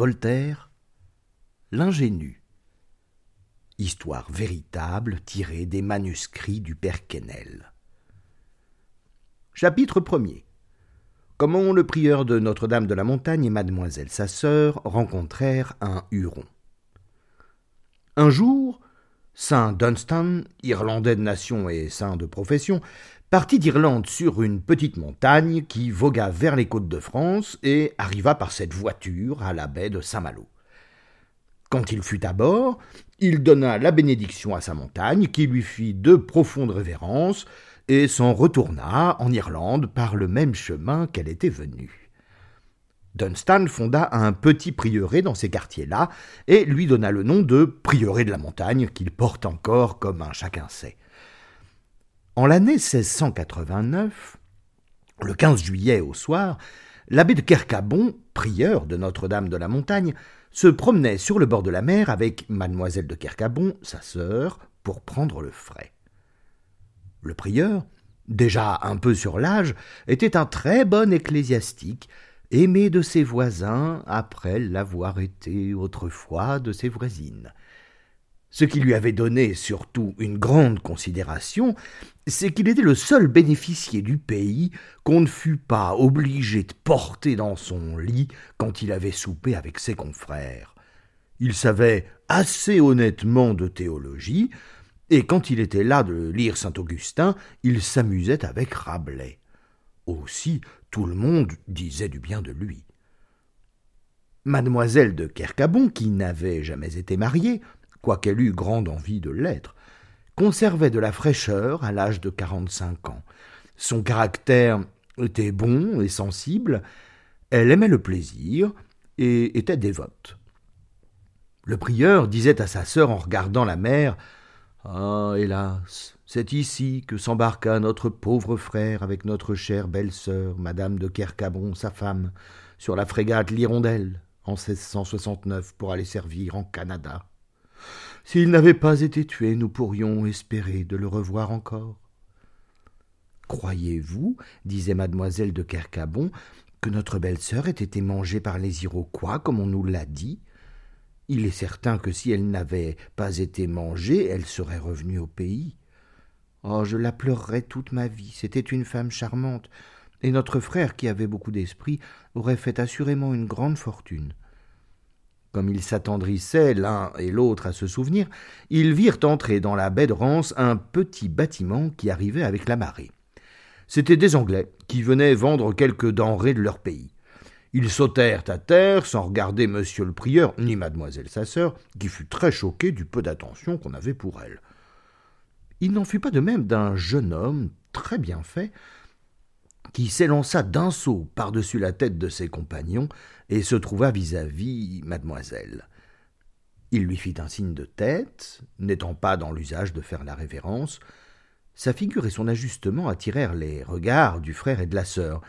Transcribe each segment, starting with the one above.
Voltaire L'ingénu. Histoire véritable tirée des manuscrits du père Quesnel. Chapitre 1er. Comment le prieur de Notre-Dame de la Montagne et mademoiselle sa sœur rencontrèrent un Huron. Un jour, Saint Dunstan, irlandais de nation et saint de profession, partit d'Irlande sur une petite montagne qui vogua vers les côtes de France et arriva par cette voiture à la baie de Saint-Malo. Quand il fut à bord, il donna la bénédiction à sa montagne, qui lui fit de profondes révérences, et s'en retourna en Irlande par le même chemin qu'elle était venue. Dunstan fonda un petit prieuré dans ces quartiers-là, et lui donna le nom de prieuré de la montagne, qu'il porte encore comme un chacun sait. En l'année 1689, le 15 juillet au soir, l'abbé de Kercabon, prieur de Notre-Dame de la Montagne, se promenait sur le bord de la mer avec mademoiselle de Kercabon, sa sœur, pour prendre le frais. Le prieur, déjà un peu sur l'âge, était un très bon ecclésiastique, aimé de ses voisins après l'avoir été autrefois de ses voisines. Ce qui lui avait donné surtout une grande considération, c'est qu'il était le seul bénéficié du pays qu'on ne fût pas obligé de porter dans son lit quand il avait soupé avec ses confrères. Il savait assez honnêtement de théologie, et quand il était là de lire saint Augustin, il s'amusait avec Rabelais. Aussi tout le monde disait du bien de lui. Mademoiselle de Kercabon, qui n'avait jamais été mariée, quoiqu'elle eût grande envie de l'être, conservait de la fraîcheur à l'âge de quarante-cinq ans. Son caractère était bon et sensible, elle aimait le plaisir et était dévote. Le prieur disait à sa sœur en regardant la mer Ah, hélas, c'est ici que s'embarqua notre pauvre frère avec notre chère belle-sœur, madame de Kercabon, sa femme, sur la frégate L'Hirondelle, en 1669, pour aller servir en Canada. S'il n'avait pas été tué, nous pourrions espérer de le revoir encore. Croyez-vous, disait mademoiselle de Kercabon, que notre belle-sœur ait été mangée par les Iroquois, comme on nous l'a dit? Il est certain que si elle n'avait pas été mangée, elle serait revenue au pays. Oh, je la pleurerais toute ma vie. C'était une femme charmante, et notre frère, qui avait beaucoup d'esprit, aurait fait assurément une grande fortune. Comme ils s'attendrissaient l'un et l'autre à ce souvenir, ils virent entrer dans la baie de Rance un petit bâtiment qui arrivait avec la marée. C'étaient des Anglais qui venaient vendre quelques denrées de leur pays. Ils sautèrent à terre sans regarder monsieur le prieur ni mademoiselle sa sœur, qui fut très choquée du peu d'attention qu'on avait pour elle. Il n'en fut pas de même d'un jeune homme très bien fait, qui s'élança d'un saut par-dessus la tête de ses compagnons et se trouva vis-à-vis mademoiselle. Il lui fit un signe de tête, n'étant pas dans l'usage de faire la révérence. Sa figure et son ajustement attirèrent les regards du frère et de la sœur.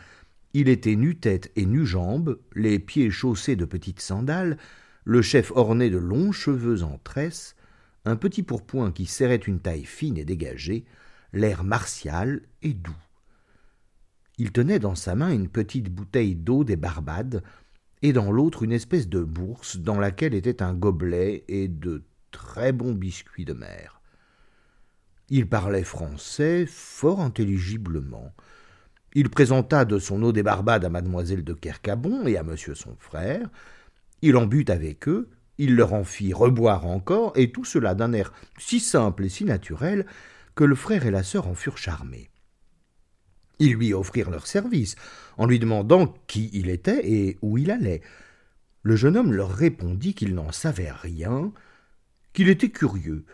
Il était nu-tête et nu-jambes, les pieds chaussés de petites sandales, le chef orné de longs cheveux en tresse, un petit pourpoint qui serrait une taille fine et dégagée, l'air martial et doux. Il tenait dans sa main une petite bouteille d'eau des Barbades, et dans l'autre une espèce de bourse dans laquelle était un gobelet et de très bons biscuits de mer. Il parlait français fort intelligiblement. Il présenta de son eau des Barbades à mademoiselle de Kercabon et à monsieur son frère. Il en but avec eux, il leur en fit reboire encore, et tout cela d'un air si simple et si naturel que le frère et la sœur en furent charmés. Ils lui offrirent leur service, en lui demandant qui il était et où il allait. Le jeune homme leur répondit qu'il n'en savait rien, qu'il était curieux,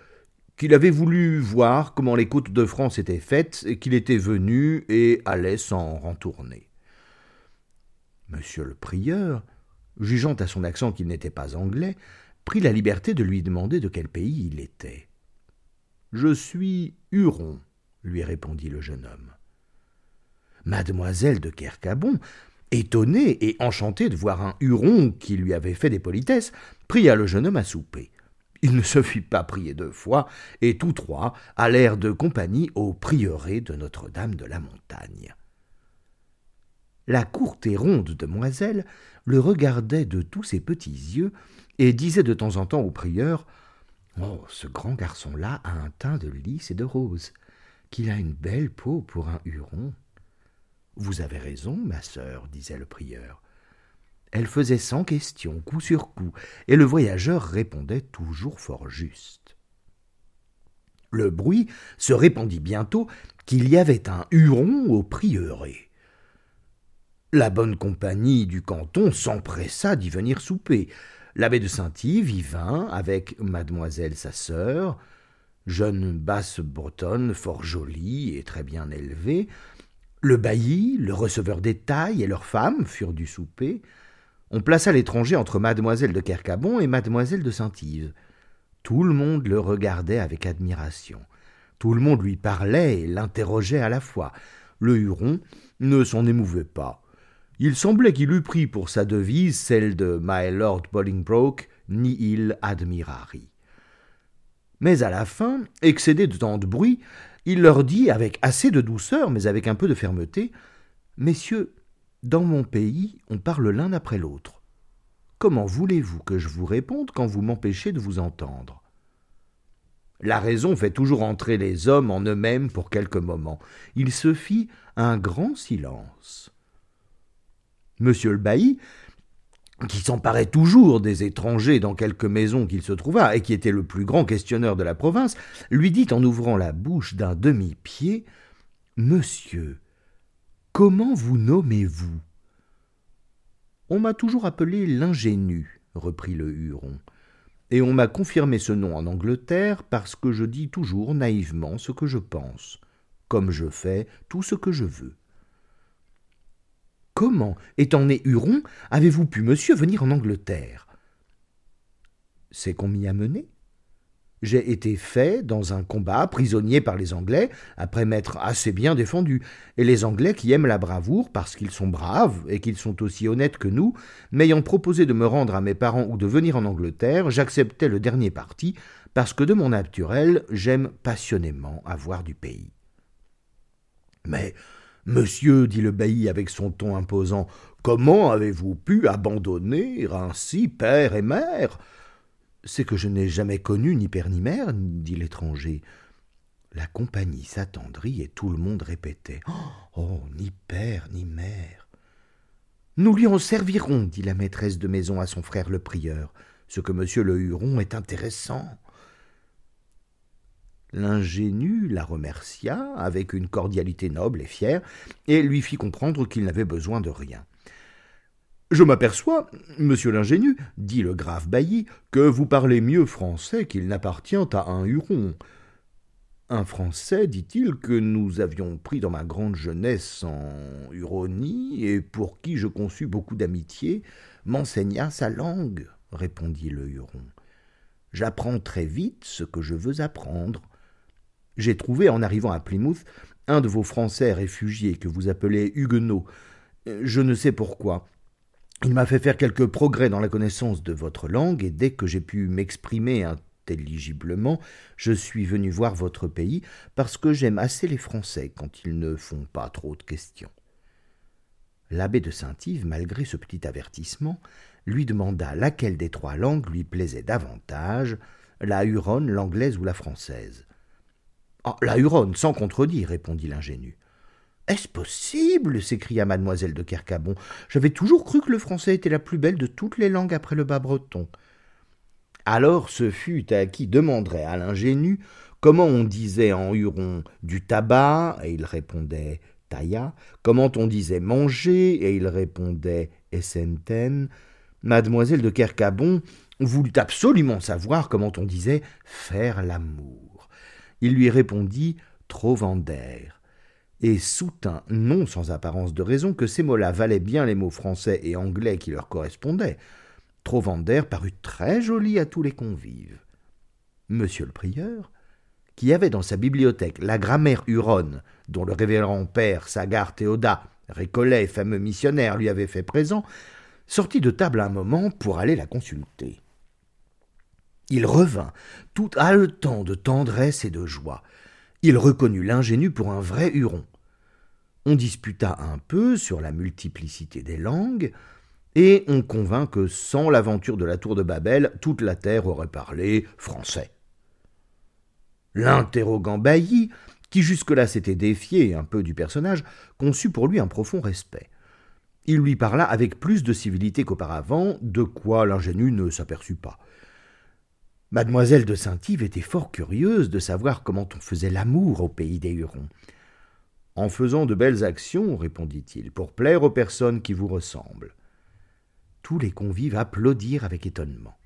qu'il avait voulu voir comment les côtes de France étaient faites, qu'il était venu et allait s'en rentourner. Monsieur le prieur, jugeant à son accent qu'il n'était pas anglais, prit la liberté de lui demander de quel pays il était. Je suis Huron, lui répondit le jeune homme. Mademoiselle de Kercabon, étonnée et enchantée de voir un Huron qui lui avait fait des politesses, pria le jeune homme à souper. Il ne se fit pas prier deux fois, et tous trois allèrent de compagnie au prieuré de Notre-Dame de la Montagne. La courte et ronde demoiselle le regardait de tous ses petits yeux et disait de temps en temps au prieur Oh, ce grand garçon-là a un teint de lys et de rose, qu'il a une belle peau pour un Huron. Vous avez raison, ma sœur, disait le prieur. Elle faisait sans question, coup sur coup, et le voyageur répondait toujours fort juste. Le bruit se répandit bientôt qu'il y avait un Huron au prieuré. La bonne compagnie du canton s'empressa d'y venir souper. L'abbé de Saint-Yves y vint avec mademoiselle sa sœur, jeune basse bretonne fort jolie et très bien élevée. Le bailli, le receveur des tailles et leurs femmes furent du souper. On plaça l'étranger entre mademoiselle de Kercabon et mademoiselle de Saint-Yves. Tout le monde le regardait avec admiration. Tout le monde lui parlait et l'interrogeait à la fois. Le Huron ne s'en émouvait pas. Il semblait qu'il eût pris pour sa devise celle de My Lord Bolingbroke, nihil admirari. Mais à la fin, excédé de tant de bruit, il leur dit avec assez de douceur, mais avec un peu de fermeté Messieurs, dans mon pays, on parle l'un après l'autre. Comment voulez-vous que je vous réponde quand vous m'empêchez de vous entendre? La raison fait toujours entrer les hommes en eux-mêmes pour quelques moments. Il se fit un grand silence. Monsieur le bailli, qui s'emparait toujours des étrangers dans quelque maison qu'il se trouva, et qui était le plus grand questionneur de la province, lui dit en ouvrant la bouche d'un demi-pied Monsieur, Comment vous nommez-vous On m'a toujours appelé l'ingénu, reprit le Huron, et on m'a confirmé ce nom en Angleterre parce que je dis toujours naïvement ce que je pense, comme je fais tout ce que je veux. Comment, étant né Huron, avez-vous pu, monsieur, venir en Angleterre? C'est qu'on m'y a mené. J'ai été fait dans un combat, prisonnier par les Anglais, après m'être assez bien défendu. Et les Anglais qui aiment la bravoure, parce qu'ils sont braves et qu'ils sont aussi honnêtes que nous, m'ayant proposé de me rendre à mes parents ou de venir en Angleterre, j'acceptais le dernier parti, parce que de mon naturel, j'aime passionnément avoir du pays. Mais, monsieur, dit le bailli avec son ton imposant, comment avez-vous pu abandonner ainsi père et mère? C'est que je n'ai jamais connu ni père ni mère, dit l'étranger. La compagnie s'attendrit et tout le monde répétait Oh, ni père ni mère. Nous lui en servirons, dit la maîtresse de maison à son frère le prieur. Ce que monsieur le Huron est intéressant. L'ingénu la remercia avec une cordialité noble et fière, et lui fit comprendre qu'il n'avait besoin de rien. Je m'aperçois, monsieur l'ingénu, dit le grave bailli, que vous parlez mieux français qu'il n'appartient à un Huron. Un Français, dit-il, que nous avions pris dans ma grande jeunesse en Huronie, et pour qui je conçus beaucoup d'amitié, m'enseigna sa langue, répondit le Huron. J'apprends très vite ce que je veux apprendre. J'ai trouvé, en arrivant à Plymouth, un de vos Français réfugiés que vous appelez Huguenot. Je ne sais pourquoi. Il m'a fait faire quelques progrès dans la connaissance de votre langue, et dès que j'ai pu m'exprimer intelligiblement, je suis venu voir votre pays, parce que j'aime assez les Français quand ils ne font pas trop de questions. L'abbé de Saint-Yves, malgré ce petit avertissement, lui demanda laquelle des trois langues lui plaisait davantage, la huronne, l'anglaise ou la française. Ah, la huronne, sans contredire, répondit l'ingénu. Est-ce possible s'écria mademoiselle de Kercabon. J'avais toujours cru que le français était la plus belle de toutes les langues après le bas breton. Alors ce fut à qui demanderait à l'ingénu comment on disait en huron du tabac, et il répondait tailla, comment on disait manger, et il répondait essenten. Mademoiselle de Kercabon voulut absolument savoir comment on disait faire l'amour. Il lui répondit Trovander et soutint, non sans apparence de raison, que ces mots-là valaient bien les mots français et anglais qui leur correspondaient. Trovander parut très joli à tous les convives. Monsieur le prieur, qui avait dans sa bibliothèque la grammaire huronne, dont le révérend père Sagar Théoda, Récollet, fameux missionnaire, lui avait fait présent, sortit de table un moment pour aller la consulter. Il revint, tout haletant de tendresse et de joie. Il reconnut l'ingénu pour un vrai Huron. On disputa un peu sur la multiplicité des langues, et on convint que sans l'aventure de la tour de Babel, toute la terre aurait parlé français. L'interrogant Bailly, qui jusque-là s'était défié un peu du personnage, conçut pour lui un profond respect. Il lui parla avec plus de civilité qu'auparavant, de quoi l'ingénu ne s'aperçut pas. Mademoiselle de Saint-Yves était fort curieuse de savoir comment on faisait l'amour au pays des Hurons. En faisant de belles actions, répondit-il, pour plaire aux personnes qui vous ressemblent. Tous les convives applaudirent avec étonnement.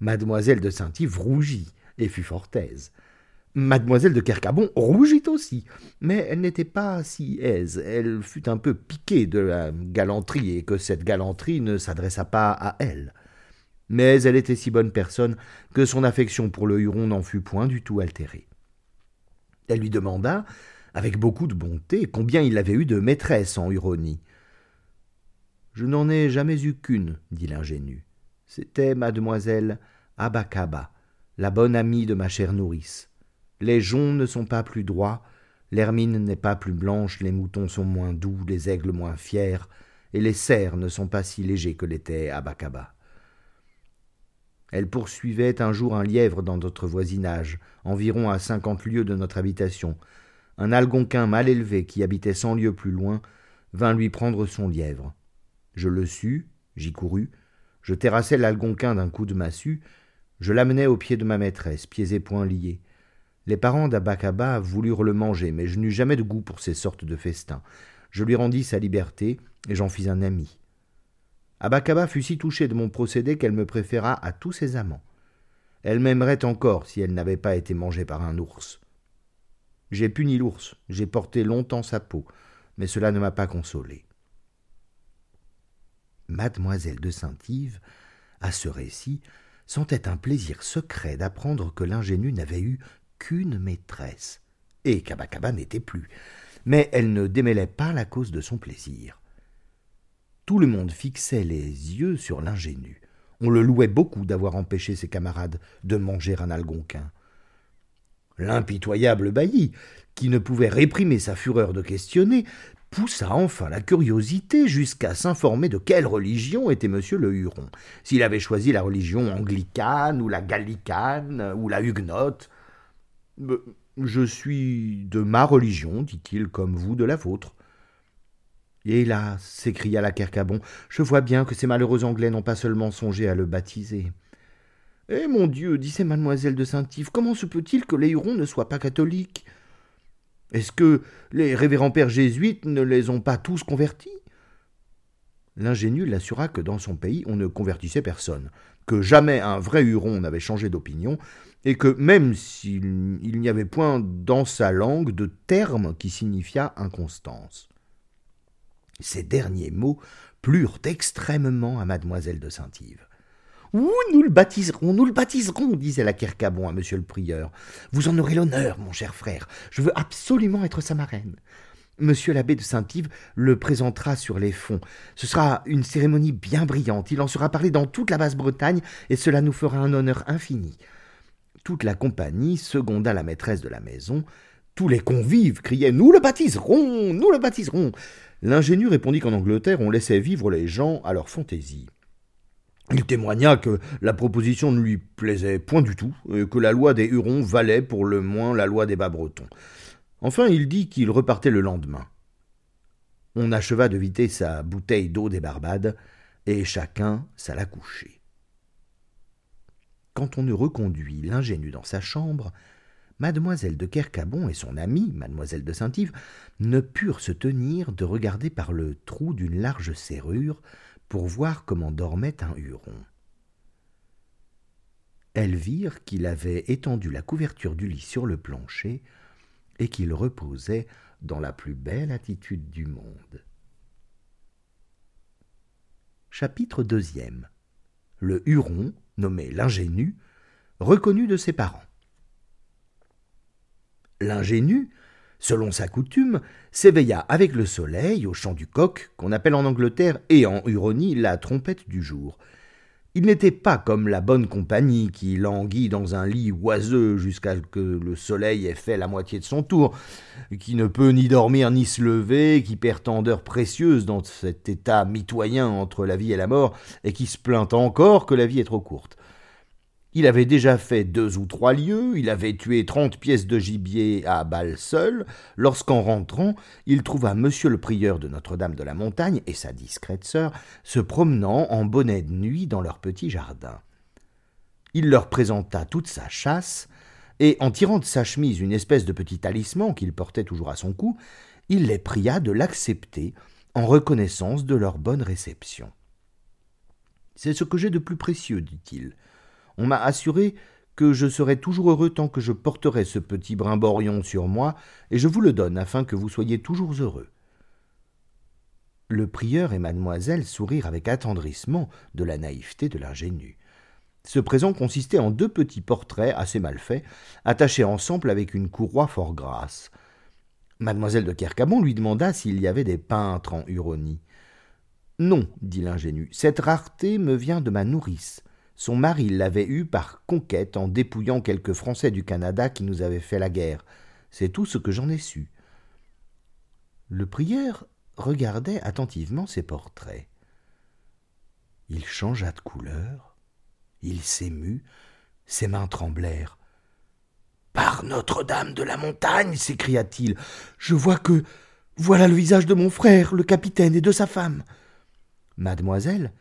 Mademoiselle de Saint-Yves rougit et fut fort aise. Mademoiselle de Kercabon rougit aussi, mais elle n'était pas si aise. Elle fut un peu piquée de la galanterie et que cette galanterie ne s'adressa pas à elle. Mais elle était si bonne personne que son affection pour le Huron n'en fut point du tout altérée. Elle lui demanda, avec beaucoup de bonté, combien il avait eu de maîtresses en Huronie. Je n'en ai jamais eu qu'une, dit l'ingénu. C'était mademoiselle Abakaba, la bonne amie de ma chère nourrice. Les joncs ne sont pas plus droits, l'hermine n'est pas plus blanche, les moutons sont moins doux, les aigles moins fiers, et les cerfs ne sont pas si légers que l'était Abakaba. Elle poursuivait un jour un lièvre dans notre voisinage, environ à cinquante lieues de notre habitation. Un algonquin mal élevé qui habitait cent lieues plus loin vint lui prendre son lièvre. Je le sus, j'y courus, je terrassai l'algonquin d'un coup de massue, je l'amenai au pied de ma maîtresse, pieds et poings liés. Les parents d'Abakaba voulurent le manger, mais je n'eus jamais de goût pour ces sortes de festins. Je lui rendis sa liberté, et j'en fis un ami. Abakaba fut si touchée de mon procédé qu'elle me préféra à tous ses amants. Elle m'aimerait encore si elle n'avait pas été mangée par un ours. J'ai puni l'ours, j'ai porté longtemps sa peau, mais cela ne m'a pas consolé. Mademoiselle de Saint-Yves, à ce récit, sentait un plaisir secret d'apprendre que l'ingénu n'avait eu qu'une maîtresse, et qu'Abakaba n'était plus, mais elle ne démêlait pas la cause de son plaisir. Tout le monde fixait les yeux sur l'ingénu. On le louait beaucoup d'avoir empêché ses camarades de manger un algonquin. L'impitoyable bailli, qui ne pouvait réprimer sa fureur de questionner, poussa enfin la curiosité jusqu'à s'informer de quelle religion était monsieur le Huron, s'il avait choisi la religion anglicane ou la gallicane ou la huguenote. Je suis de ma religion, dit-il, comme vous de la vôtre. Hélas s'écria la Kercabon, je vois bien que ces malheureux Anglais n'ont pas seulement songé à le baptiser. Eh mon Dieu, disait mademoiselle de Saint-Yves, comment se peut-il que les Hurons ne soient pas catholiques? Est-ce que les révérends pères jésuites ne les ont pas tous convertis? L'ingénu l'assura que dans son pays on ne convertissait personne, que jamais un vrai Huron n'avait changé d'opinion, et que même s'il n'y avait point dans sa langue de terme qui signifiât inconstance. Ces derniers mots plurent extrêmement à mademoiselle de Saint-Yves. Ouh, nous le baptiserons, nous le baptiserons, disait la Kercabon à monsieur le prieur. Vous en aurez l'honneur, mon cher frère. Je veux absolument être sa marraine. Monsieur l'abbé de Saint-Yves le présentera sur les fonds. Ce sera une cérémonie bien brillante. Il en sera parlé dans toute la Basse-Bretagne et cela nous fera un honneur infini. Toute la compagnie seconda la maîtresse de la maison. Tous les convives criaient Nous le baptiserons, nous le baptiserons. L'ingénu répondit qu'en Angleterre on laissait vivre les gens à leur fantaisie. Il témoigna que la proposition ne lui plaisait point du tout, et que la loi des Hurons valait pour le moins la loi des Bas-Bretons. Enfin, il dit qu'il repartait le lendemain. On acheva de vider sa bouteille d'eau des Barbades, et chacun s'alla coucher. Quand on eut reconduit l'ingénu dans sa chambre, mademoiselle de Kercabon et son amie, mademoiselle de Saint-Yves, ne purent se tenir de regarder par le trou d'une large serrure pour voir comment dormait un Huron. Elles virent qu'il avait étendu la couverture du lit sur le plancher et qu'il reposait dans la plus belle attitude du monde. Chapitre deuxième. Le Huron, nommé l'ingénu, reconnu de ses parents. L'ingénu, selon sa coutume, s'éveilla avec le soleil au chant du coq, qu'on appelle en Angleterre et en Huronie la trompette du jour. Il n'était pas comme la bonne compagnie qui languit dans un lit oiseux jusqu'à ce que le soleil ait fait la moitié de son tour, qui ne peut ni dormir ni se lever, qui perd tant d'heures précieuses dans cet état mitoyen entre la vie et la mort, et qui se plaint encore que la vie est trop courte. Il avait déjà fait deux ou trois lieues, il avait tué trente pièces de gibier à balles seules, lorsqu'en rentrant, il trouva monsieur le prieur de Notre-Dame de la Montagne et sa discrète sœur se promenant en bonnet de nuit dans leur petit jardin. Il leur présenta toute sa chasse, et en tirant de sa chemise une espèce de petit talisman qu'il portait toujours à son cou, il les pria de l'accepter en reconnaissance de leur bonne réception. C'est ce que j'ai de plus précieux, dit-il. On m'a assuré que je serai toujours heureux tant que je porterai ce petit brimborion sur moi, et je vous le donne afin que vous soyez toujours heureux. Le prieur et mademoiselle sourirent avec attendrissement de la naïveté de l'ingénu. Ce présent consistait en deux petits portraits assez mal faits, attachés ensemble avec une courroie fort grasse. Mademoiselle de Kercamon lui demanda s'il y avait des peintres en Huronie. Non, dit l'ingénu, cette rareté me vient de ma nourrice. Son mari l'avait eue par conquête en dépouillant quelques Français du Canada qui nous avaient fait la guerre. C'est tout ce que j'en ai su. Le prieur regardait attentivement ces portraits. Il changea de couleur, il s'émut, ses mains tremblèrent. Par Notre-Dame de la montagne, s'écria-t-il, je vois que voilà le visage de mon frère, le capitaine, et de sa femme. Mademoiselle,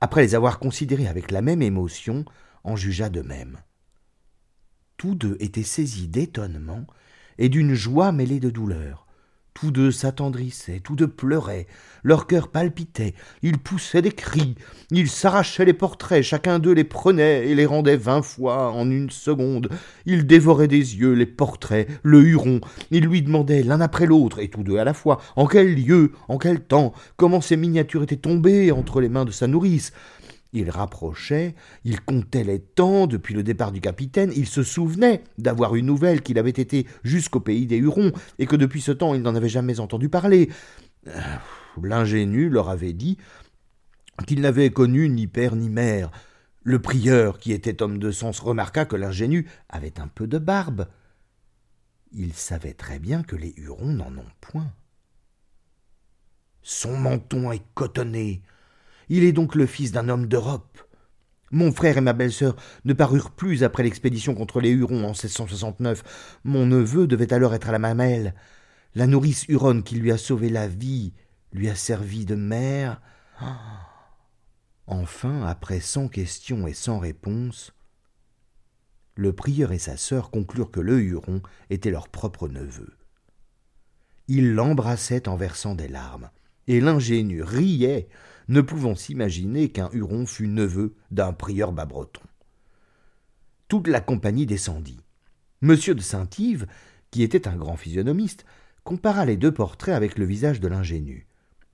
après les avoir considérés avec la même émotion, en jugea de même. Tous deux étaient saisis d'étonnement et d'une joie mêlée de douleur. Tous deux s'attendrissaient, tous deux pleuraient, leur cœur palpitait, ils poussaient des cris, ils s'arrachaient les portraits, chacun d'eux les prenait et les rendait vingt fois en une seconde, ils dévoraient des yeux les portraits, le Huron, ils lui demandaient l'un après l'autre, et tous deux à la fois, en quel lieu, en quel temps, comment ces miniatures étaient tombées entre les mains de sa nourrice, il rapprochait, il comptait les temps depuis le départ du capitaine, il se souvenait d'avoir une nouvelle qu'il avait été jusqu'au pays des Hurons, et que depuis ce temps il n'en avait jamais entendu parler. Euh, l'ingénu leur avait dit qu'il n'avait connu ni père ni mère. Le prieur, qui était homme de sens, remarqua que l'ingénu avait un peu de barbe. Il savait très bien que les Hurons n'en ont point. Son menton est cotonné, il est donc le fils d'un homme d'Europe. Mon frère et ma belle-sœur ne parurent plus après l'expédition contre les Hurons en 1669. Mon neveu devait alors être à la mamelle. La nourrice Huronne qui lui a sauvé la vie lui a servi de mère. Enfin, après cent questions et sans réponse, le prieur et sa sœur conclurent que le Huron était leur propre neveu. Ils l'embrassaient en versant des larmes, et l'ingénu riait ne pouvant s'imaginer qu'un Huron fût neveu d'un prieur bas breton. Toute la compagnie descendit. Monsieur de Saint-Yves, qui était un grand physionomiste, compara les deux portraits avec le visage de l'ingénu.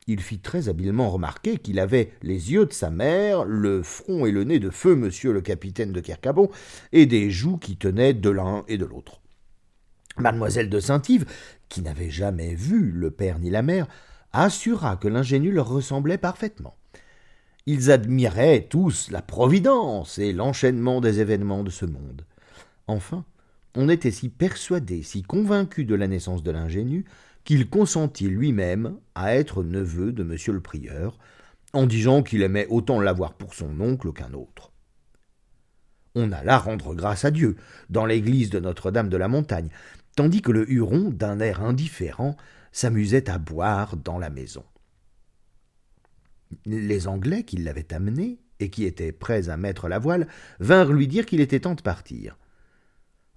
Il fit très habilement remarquer qu'il avait les yeux de sa mère, le front et le nez de feu monsieur le capitaine de Kercabon, et des joues qui tenaient de l'un et de l'autre. Mademoiselle de Saint-Yves, qui n'avait jamais vu le père ni la mère, assura que l'ingénu leur ressemblait parfaitement. Ils admiraient tous la providence et l'enchaînement des événements de ce monde. Enfin, on était si persuadé, si convaincu de la naissance de l'ingénu, qu'il consentit lui-même à être neveu de monsieur le prieur, en disant qu'il aimait autant l'avoir pour son oncle qu'un autre. On alla rendre grâce à Dieu dans l'église de Notre-Dame de la Montagne, tandis que le Huron, d'un air indifférent, s'amusait à boire dans la maison. Les Anglais qui l'avaient amené, et qui étaient prêts à mettre la voile, vinrent lui dire qu'il était temps de partir.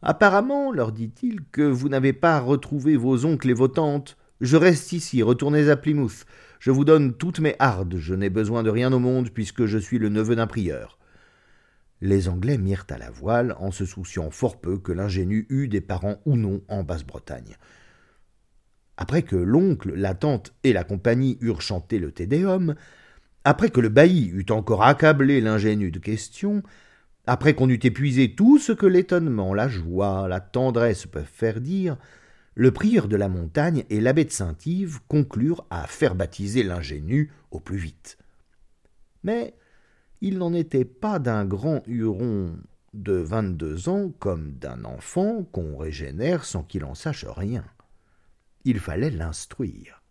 Apparemment, leur dit-il, que vous n'avez pas retrouvé vos oncles et vos tantes. Je reste ici, retournez à Plymouth. Je vous donne toutes mes hardes, je n'ai besoin de rien au monde, puisque je suis le neveu d'un prieur. Les Anglais mirent à la voile, en se souciant fort peu que l'ingénu eût des parents ou non en Basse-Bretagne. Après que l'oncle, la tante et la compagnie eurent chanté le Tédéum, après que le bailli eut encore accablé l'ingénu de questions, après qu'on eut épuisé tout ce que l'étonnement, la joie, la tendresse peuvent faire dire, le prieur de la montagne et l'abbé de Saint-Yves conclurent à faire baptiser l'ingénu au plus vite. Mais il n'en était pas d'un grand Huron de vingt-deux ans comme d'un enfant qu'on régénère sans qu'il en sache rien. Il fallait l'instruire.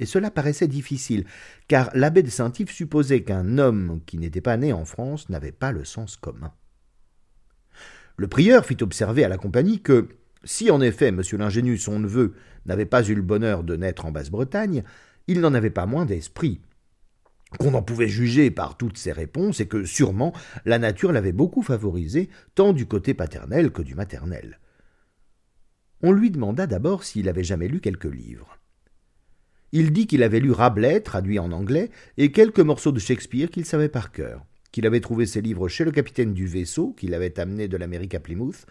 Et cela paraissait difficile, car l'abbé de Saint-Yves supposait qu'un homme qui n'était pas né en France n'avait pas le sens commun. Le prieur fit observer à la compagnie que, si en effet M. l'ingénu, son neveu, n'avait pas eu le bonheur de naître en Basse-Bretagne, il n'en avait pas moins d'esprit, qu'on en pouvait juger par toutes ses réponses, et que sûrement la nature l'avait beaucoup favorisé, tant du côté paternel que du maternel. On lui demanda d'abord s'il avait jamais lu quelques livres. Il dit qu'il avait lu Rabelais, traduit en anglais, et quelques morceaux de Shakespeare qu'il savait par cœur, qu'il avait trouvé ses livres chez le capitaine du vaisseau qu'il avait amené de l'Amérique à Plymouth,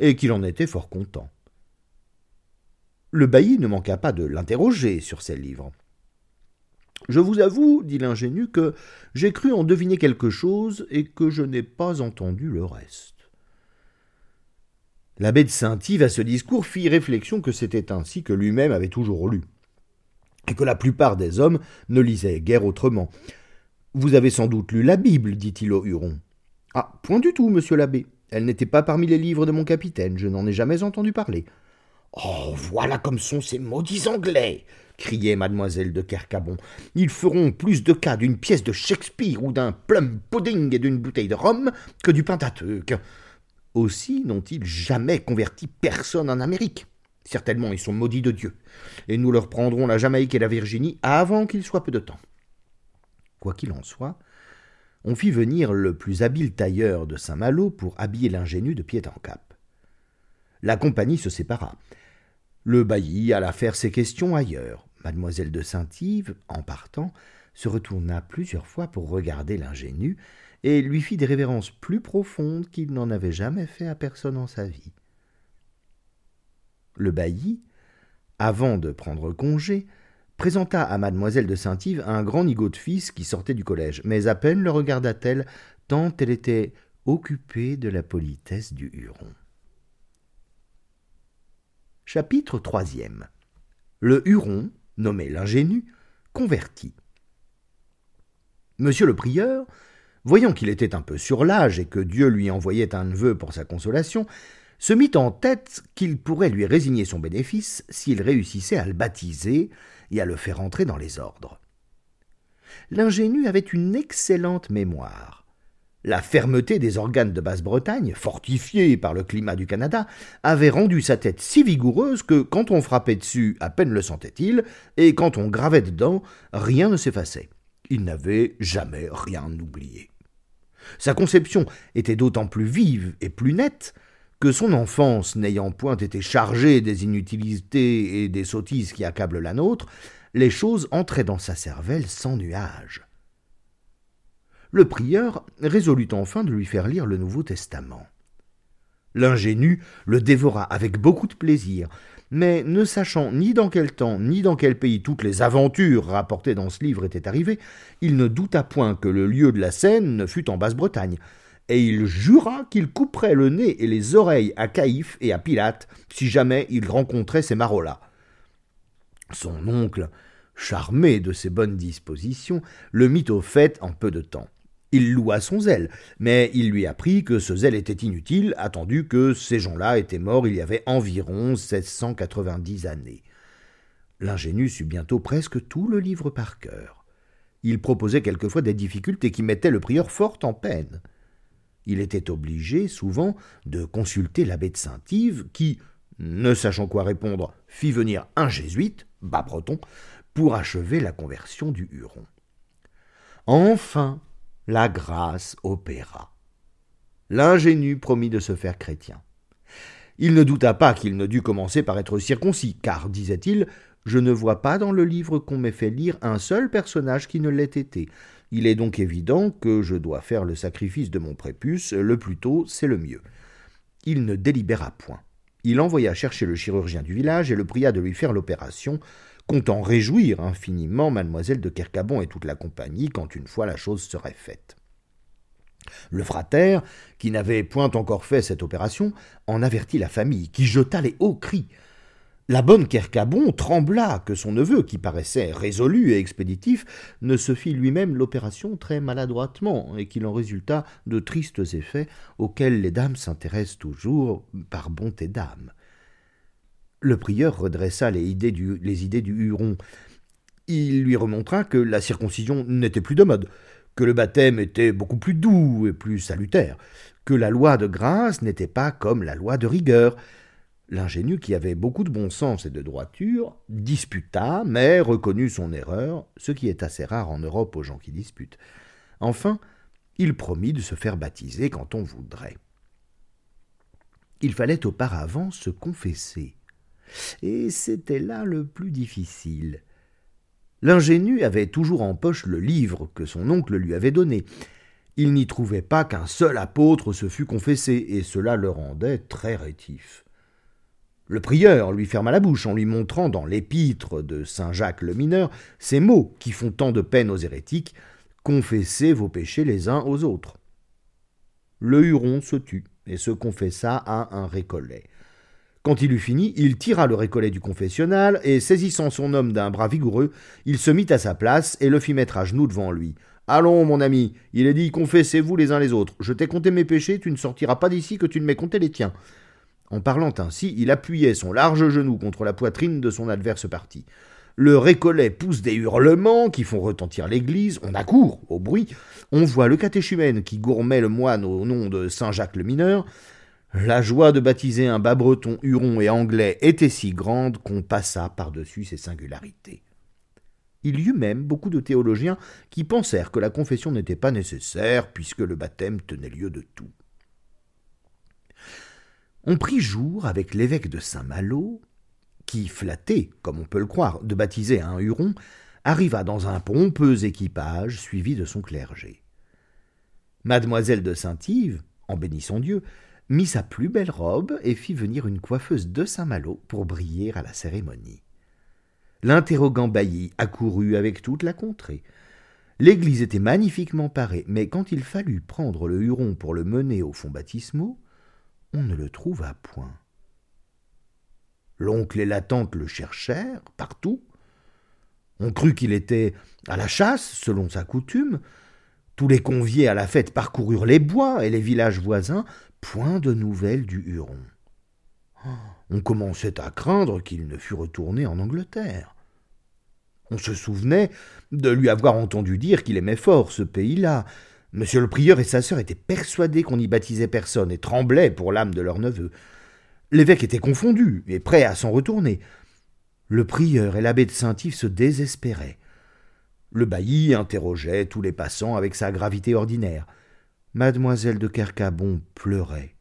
et qu'il en était fort content. Le bailli ne manqua pas de l'interroger sur ses livres. Je vous avoue, dit l'ingénu, que j'ai cru en deviner quelque chose et que je n'ai pas entendu le reste. L'abbé de Saint-Yves, à ce discours, fit réflexion que c'était ainsi que lui-même avait toujours lu, et que la plupart des hommes ne lisaient guère autrement. Vous avez sans doute lu la Bible, dit-il au Huron. Ah, point du tout, monsieur l'abbé. Elle n'était pas parmi les livres de mon capitaine, je n'en ai jamais entendu parler. Oh, voilà comme sont ces maudits Anglais criait mademoiselle de Kercabon. Ils feront plus de cas d'une pièce de Shakespeare ou d'un plum pudding et d'une bouteille de rhum que du Pentateuque. Aussi n'ont-ils jamais converti personne en Amérique. Certainement ils sont maudits de Dieu, et nous leur prendrons la Jamaïque et la Virginie avant qu'il soit peu de temps. Quoi qu'il en soit, on fit venir le plus habile tailleur de Saint-Malo pour habiller l'ingénu de pied en cap. La compagnie se sépara. Le bailli alla faire ses questions ailleurs. Mademoiselle de Saint-Yves, en partant, se retourna plusieurs fois pour regarder l'ingénu, et lui fit des révérences plus profondes qu'il n'en avait jamais fait à personne en sa vie. Le bailli, avant de prendre congé, présenta à mademoiselle de Saint-Yves un grand nigaud de fils qui sortait du collège, mais à peine le regarda-t-elle, tant elle était occupée de la politesse du Huron. Chapitre troisième. Le Huron, nommé l'ingénu, converti. Monsieur le prieur, voyant qu'il était un peu sur l'âge et que Dieu lui envoyait un neveu pour sa consolation, se mit en tête qu'il pourrait lui résigner son bénéfice s'il réussissait à le baptiser et à le faire entrer dans les ordres. L'ingénu avait une excellente mémoire. La fermeté des organes de Basse-Bretagne, fortifiés par le climat du Canada, avait rendu sa tête si vigoureuse que, quand on frappait dessus, à peine le sentait-il, et quand on gravait dedans, rien ne s'effaçait. Il n'avait jamais rien oublié. Sa conception était d'autant plus vive et plus nette que son enfance n'ayant point été chargée des inutilités et des sottises qui accablent la nôtre, les choses entraient dans sa cervelle sans nuage le prieur résolut enfin de lui faire lire le Nouveau Testament. L'ingénu le dévora avec beaucoup de plaisir, mais ne sachant ni dans quel temps ni dans quel pays toutes les aventures rapportées dans ce livre étaient arrivées, il ne douta point que le lieu de la scène ne fût en Basse-Bretagne, et il jura qu'il couperait le nez et les oreilles à Caïphe et à Pilate si jamais il rencontrait ces marauds-là. Son oncle, charmé de ses bonnes dispositions, le mit au fait en peu de temps. Il loua son zèle, mais il lui apprit que ce zèle était inutile, attendu que ces gens-là étaient morts il y avait environ 790 années. L'ingénu sut bientôt presque tout le livre par cœur. Il proposait quelquefois des difficultés qui mettaient le prieur fort en peine. Il était obligé, souvent, de consulter l'abbé de Saint-Yves, qui, ne sachant quoi répondre, fit venir un jésuite, bas breton, pour achever la conversion du Huron. Enfin, la grâce opéra. L'ingénu promit de se faire chrétien. Il ne douta pas qu'il ne dût commencer par être circoncis, car, disait-il, je ne vois pas dans le livre qu'on m'ait fait lire un seul personnage qui ne l'ait été. Il est donc évident que je dois faire le sacrifice de mon prépuce, le plus tôt c'est le mieux. Il ne délibéra point. Il envoya chercher le chirurgien du village et le pria de lui faire l'opération, comptant réjouir infiniment mademoiselle de Kercabon et toute la compagnie quand une fois la chose serait faite. Le frater, qui n'avait point encore fait cette opération, en avertit la famille, qui jeta les hauts cris. La bonne Kercabon trembla que son neveu, qui paraissait résolu et expéditif, ne se fît lui-même l'opération très maladroitement, et qu'il en résulta de tristes effets auxquels les dames s'intéressent toujours par bonté d'âme. Le prieur redressa les idées du, Huron. Il lui remontra que la circoncision n'était plus de mode, que le baptême était beaucoup plus doux et plus salutaire, que la loi de grâce n'était pas comme la loi de rigueur, L'ingénu, qui avait beaucoup de bon sens et de droiture, disputa, mais reconnut son erreur, ce qui est assez rare en Europe aux gens qui disputent. Enfin, il promit de se faire baptiser quand on voudrait. Il fallait auparavant se confesser. Et c'était là le plus difficile. L'ingénu avait toujours en poche le livre que son oncle lui avait donné. Il n'y trouvait pas qu'un seul apôtre se fût confessé, et cela le rendait très rétif. Le prieur lui ferma la bouche en lui montrant dans l'épître de saint Jacques le mineur ces mots qui font tant de peine aux hérétiques Confessez vos péchés les uns aux autres. Le Huron se tut et se confessa à un récollet. Quand il eut fini, il tira le récollet du confessionnal et, saisissant son homme d'un bras vigoureux, il se mit à sa place et le fit mettre à genoux devant lui. Allons, mon ami, il est dit confessez-vous les uns les autres. Je t'ai compté mes péchés, tu ne sortiras pas d'ici que tu ne m'aies compté les tiens. En parlant ainsi, il appuyait son large genou contre la poitrine de son adverse parti. Le récollet pousse des hurlements qui font retentir l'église, on accourt au bruit, on voit le catéchumène qui gourmet le moine au nom de Saint Jacques le mineur. La joie de baptiser un bas breton, huron et anglais était si grande qu'on passa par-dessus ces singularités. Il y eut même beaucoup de théologiens qui pensèrent que la confession n'était pas nécessaire puisque le baptême tenait lieu de tout. On prit jour avec l'évêque de Saint-Malo, qui, flatté, comme on peut le croire, de baptiser un Huron, arriva dans un pompeux équipage suivi de son clergé. Mademoiselle de Saint-Yves, en bénissant Dieu, mit sa plus belle robe et fit venir une coiffeuse de Saint-Malo pour briller à la cérémonie. L'interrogant bailli accourut avec toute la contrée. L'église était magnifiquement parée, mais quand il fallut prendre le Huron pour le mener au fond baptismaux, on ne le trouva point. L'oncle et la tante le cherchèrent partout. On crut qu'il était à la chasse, selon sa coutume. Tous les conviés à la fête parcoururent les bois et les villages voisins, point de nouvelles du Huron. On commençait à craindre qu'il ne fût retourné en Angleterre. On se souvenait de lui avoir entendu dire qu'il aimait fort ce pays-là, Monsieur le prieur et sa sœur étaient persuadés qu'on n'y baptisait personne et tremblaient pour l'âme de leur neveu. L'évêque était confondu et prêt à s'en retourner. Le prieur et l'abbé de Saint-Yves se désespéraient. Le bailli interrogeait tous les passants avec sa gravité ordinaire. Mademoiselle de Kercabon pleurait.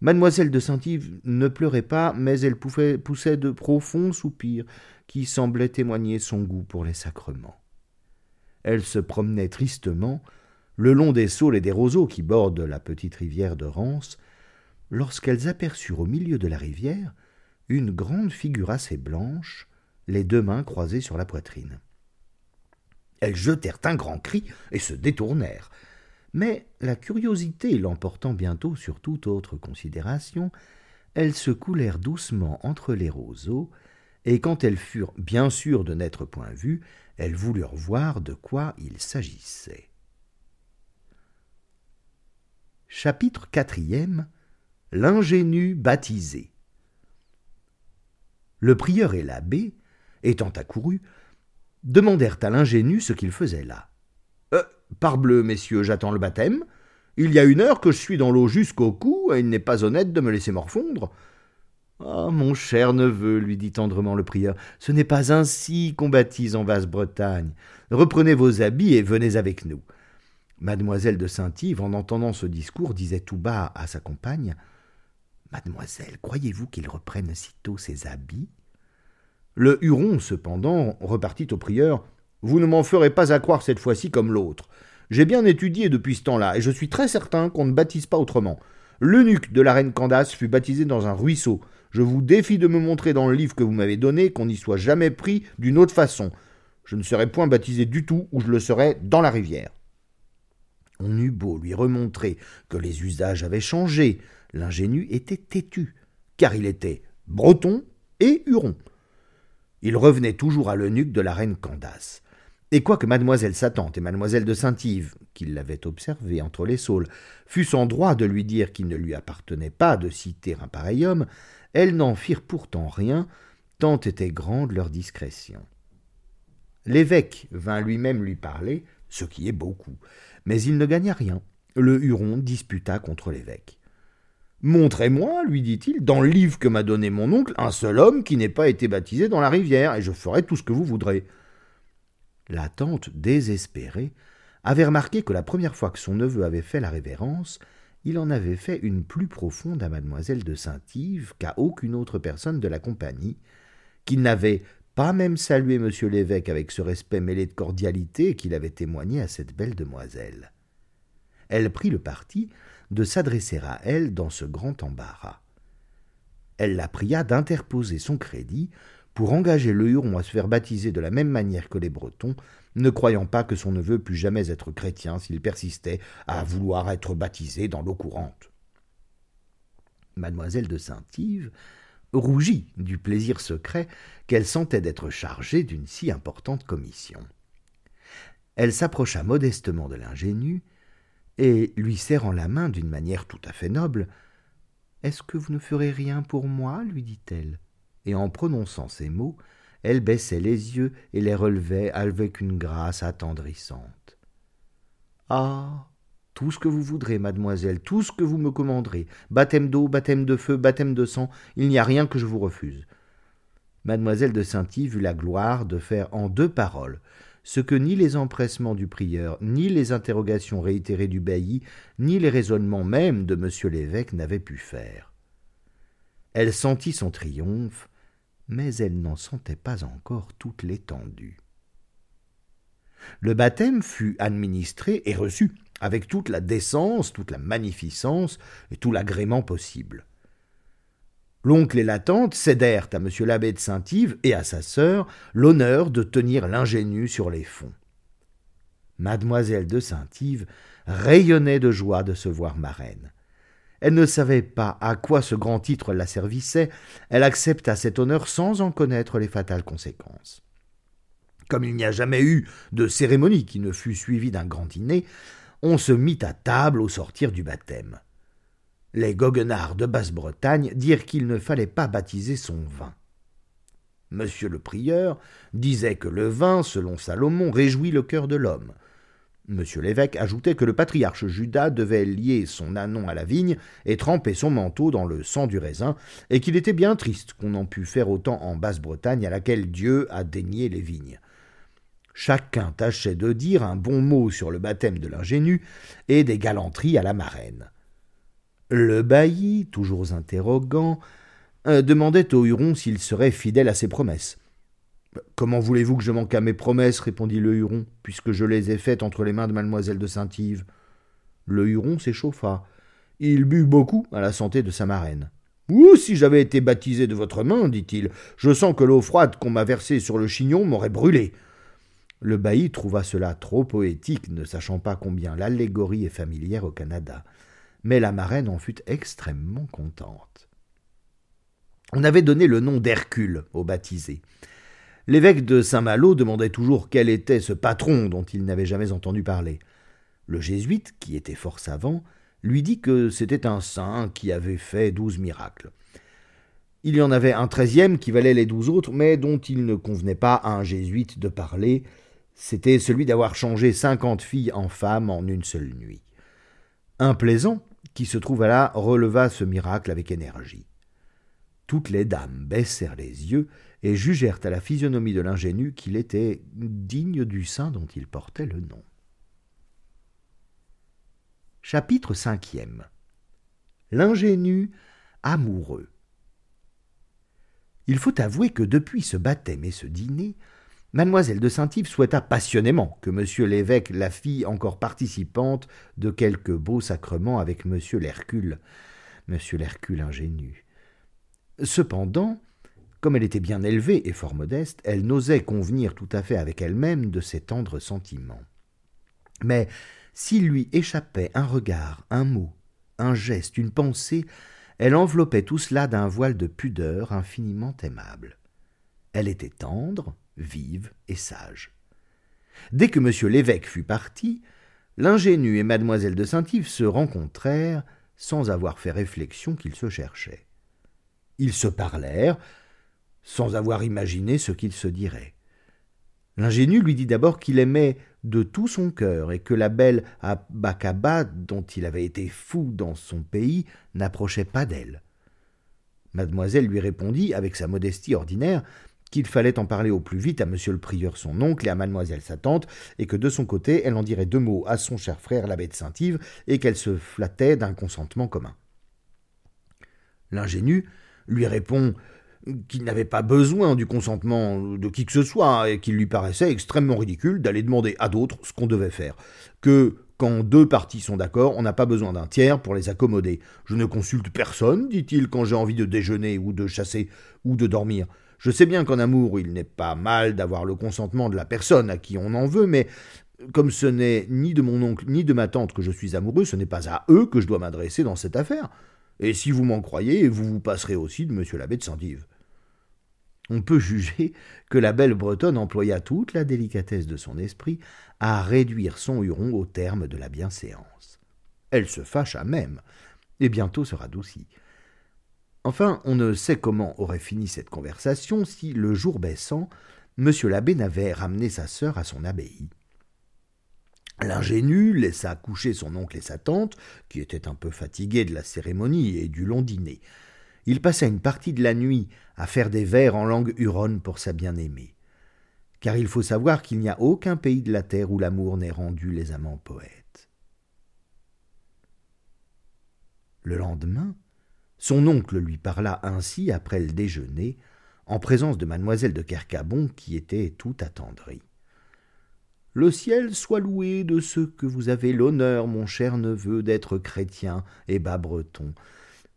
Mademoiselle de Saint-Yves ne pleurait pas, mais elle poussait de profonds soupirs qui semblaient témoigner son goût pour les sacrements. Elle se promenait tristement, le long des saules et des roseaux qui bordent la petite rivière de Rance, lorsqu'elles aperçurent au milieu de la rivière une grande figure assez blanche, les deux mains croisées sur la poitrine. Elles jetèrent un grand cri et se détournèrent. Mais la curiosité l'emportant bientôt sur toute autre considération, elles se coulèrent doucement entre les roseaux, et quand elles furent bien sûres de n'être point vues, elles voulurent voir de quoi il s'agissait. Chapitre quatrième L'ingénu baptisé. Le prieur et l'abbé, étant accourus, demandèrent à l'ingénu ce qu'il faisait là. Euh, parbleu, messieurs, j'attends le baptême. Il y a une heure que je suis dans l'eau jusqu'au cou, et il n'est pas honnête de me laisser morfondre. Ah, mon cher neveu, lui dit tendrement le prieur, ce n'est pas ainsi qu'on baptise en Basse-Bretagne. Reprenez vos habits et venez avec nous. Mademoiselle de Saint-Yves, en entendant ce discours, disait tout bas à sa compagne Mademoiselle, croyez-vous qu'il reprenne sitôt ses habits? Le Huron, cependant, repartit au prieur Vous ne m'en ferez pas à croire cette fois-ci comme l'autre. J'ai bien étudié depuis ce temps-là, et je suis très certain qu'on ne baptise pas autrement. L'eunuque de la reine Candace fut baptisé dans un ruisseau. Je vous défie de me montrer dans le livre que vous m'avez donné qu'on n'y soit jamais pris d'une autre façon. Je ne serai point baptisé du tout, ou je le serai dans la rivière. On eut beau lui remontrer que les usages avaient changé, l'ingénu était têtu, car il était breton et Huron. Il revenait toujours à l'eunuque de la reine Candace. Et quoique mademoiselle sa tante et mademoiselle de Saint-Yves, qui l'avaient observé entre les saules, fussent en droit de lui dire qu'il ne lui appartenait pas de citer un pareil homme, elles n'en firent pourtant rien, tant était grande leur discrétion. L'évêque vint lui-même lui parler, ce qui est beaucoup, mais il ne gagna rien. Le Huron disputa contre l'évêque. Montrez-moi, lui dit-il, dans le livre que m'a donné mon oncle, un seul homme qui n'ait pas été baptisé dans la rivière, et je ferai tout ce que vous voudrez. La tante, désespérée, avait remarqué que la première fois que son neveu avait fait la révérence, il en avait fait une plus profonde à mademoiselle de Saint-Yves qu'à aucune autre personne de la compagnie, qu'il n'avait pas même salué monsieur l'évêque avec ce respect mêlé de cordialité qu'il avait témoigné à cette belle demoiselle. Elle prit le parti de s'adresser à elle dans ce grand embarras. Elle la pria d'interposer son crédit pour engager le Huron à se faire baptiser de la même manière que les Bretons, ne croyant pas que son neveu pût jamais être chrétien s'il persistait à vouloir être baptisé dans l'eau courante. Mademoiselle de Saint-Yves rougit du plaisir secret qu'elle sentait d'être chargée d'une si importante commission. Elle s'approcha modestement de l'ingénu et lui serrant la main d'une manière tout à fait noble. Est-ce que vous ne ferez rien pour moi? lui dit-elle et en prononçant ces mots, elle baissait les yeux et les relevait avec une grâce attendrissante. Ah. Tout ce que vous voudrez, mademoiselle, tout ce que vous me commanderez, baptême d'eau, baptême de feu, baptême de sang, il n'y a rien que je vous refuse. Mademoiselle de Saint-Yves eut la gloire de faire en deux paroles ce que ni les empressements du prieur, ni les interrogations réitérées du bailli, ni les raisonnements même de monsieur l'évêque n'avaient pu faire. Elle sentit son triomphe, mais elle n'en sentait pas encore toute l'étendue. Le baptême fut administré et reçu avec toute la décence, toute la magnificence et tout l'agrément possible. L'oncle et la tante cédèrent à M. l'abbé de Saint-Yves et à sa sœur l'honneur de tenir l'ingénu sur les fonds. Mademoiselle de Saint-Yves rayonnait de joie de se voir marraine. Elle ne savait pas à quoi ce grand titre la servissait, elle accepta cet honneur sans en connaître les fatales conséquences. Comme il n'y a jamais eu de cérémonie qui ne fût suivie d'un grand dîner, on se mit à table au sortir du baptême. Les goguenards de Basse-Bretagne dirent qu'il ne fallait pas baptiser son vin. Monsieur le prieur disait que le vin, selon Salomon, réjouit le cœur de l'homme. Monsieur l'évêque ajoutait que le patriarche Judas devait lier son anon à la vigne et tremper son manteau dans le sang du raisin, et qu'il était bien triste qu'on en pût faire autant en Basse-Bretagne à laquelle Dieu a dénié les vignes. Chacun tâchait de dire un bon mot sur le baptême de l'ingénu et des galanteries à la marraine. Le bailli, toujours interrogant, euh, demandait au Huron s'il serait fidèle à ses promesses. Comment voulez-vous que je manque à mes promesses répondit le Huron, puisque je les ai faites entre les mains de mademoiselle de Saint-Yves. Le Huron s'échauffa. Il but beaucoup à la santé de sa marraine. Ou si j'avais été baptisé de votre main, dit-il, je sens que l'eau froide qu'on m'a versée sur le chignon m'aurait brûlé. Le bailli trouva cela trop poétique, ne sachant pas combien l'allégorie est familière au Canada. Mais la marraine en fut extrêmement contente. On avait donné le nom d'Hercule au baptisé. L'évêque de Saint-Malo demandait toujours quel était ce patron dont il n'avait jamais entendu parler. Le jésuite, qui était fort savant, lui dit que c'était un saint qui avait fait douze miracles. Il y en avait un treizième qui valait les douze autres, mais dont il ne convenait pas à un jésuite de parler, c'était celui d'avoir changé cinquante filles en femmes en une seule nuit. Un plaisant, qui se trouva là, releva ce miracle avec énergie. Toutes les dames baissèrent les yeux et jugèrent à la physionomie de l'ingénu qu'il était digne du saint dont il portait le nom. Chapitre cinquième L'ingénu amoureux. Il faut avouer que depuis ce baptême et ce dîner, Mademoiselle de Saint-Yves souhaita passionnément que monsieur l'évêque la fît encore participante de quelque beau sacrement avec monsieur l'Hercule, monsieur l'Hercule ingénu. Cependant, comme elle était bien élevée et fort modeste, elle n'osait convenir tout à fait avec elle-même de ses tendres sentiments. Mais s'il lui échappait un regard, un mot, un geste, une pensée, elle enveloppait tout cela d'un voile de pudeur infiniment aimable. Elle était tendre, vive et sage. Dès que M. l'évêque fut parti, l'ingénu et mademoiselle de Saint-Yves se rencontrèrent sans avoir fait réflexion qu'ils se cherchaient. Ils se parlèrent, sans avoir imaginé ce qu'ils se diraient. L'ingénu lui dit d'abord qu'il aimait de tout son cœur et que la belle Abakaba, dont il avait été fou dans son pays, n'approchait pas d'elle. Mademoiselle lui répondit, avec sa modestie ordinaire, qu'il fallait en parler au plus vite à monsieur le prieur son oncle et à mademoiselle sa tante, et que de son côté elle en dirait deux mots à son cher frère l'abbé de Saint-Yves, et qu'elle se flattait d'un consentement commun. L'ingénu lui répond qu'il n'avait pas besoin du consentement de qui que ce soit, et qu'il lui paraissait extrêmement ridicule d'aller demander à d'autres ce qu'on devait faire, que quand deux parties sont d'accord, on n'a pas besoin d'un tiers pour les accommoder. Je ne consulte personne, dit-il, quand j'ai envie de déjeuner ou de chasser ou de dormir. Je sais bien qu'en amour, il n'est pas mal d'avoir le consentement de la personne à qui on en veut, mais comme ce n'est ni de mon oncle ni de ma tante que je suis amoureux, ce n'est pas à eux que je dois m'adresser dans cette affaire. Et si vous m'en croyez, vous vous passerez aussi de monsieur l'abbé de Saint-Yves. On peut juger que la belle Bretonne employa toute la délicatesse de son esprit à réduire son Huron au terme de la bienséance. Elle se fâcha même, et bientôt se radoucit. Enfin, on ne sait comment aurait fini cette conversation si, le jour baissant, M. l'abbé n'avait ramené sa sœur à son abbaye. L'ingénu laissa coucher son oncle et sa tante, qui étaient un peu fatigués de la cérémonie et du long dîner. Il passa une partie de la nuit à faire des vers en langue huronne pour sa bien-aimée. Car il faut savoir qu'il n'y a aucun pays de la terre où l'amour n'ait rendu les amants poètes. Le lendemain, son oncle lui parla ainsi après le déjeuner, en présence de mademoiselle de Kercabon qui était tout attendrie. Le ciel soit loué de ce que vous avez l'honneur, mon cher neveu, d'être chrétien et bas breton.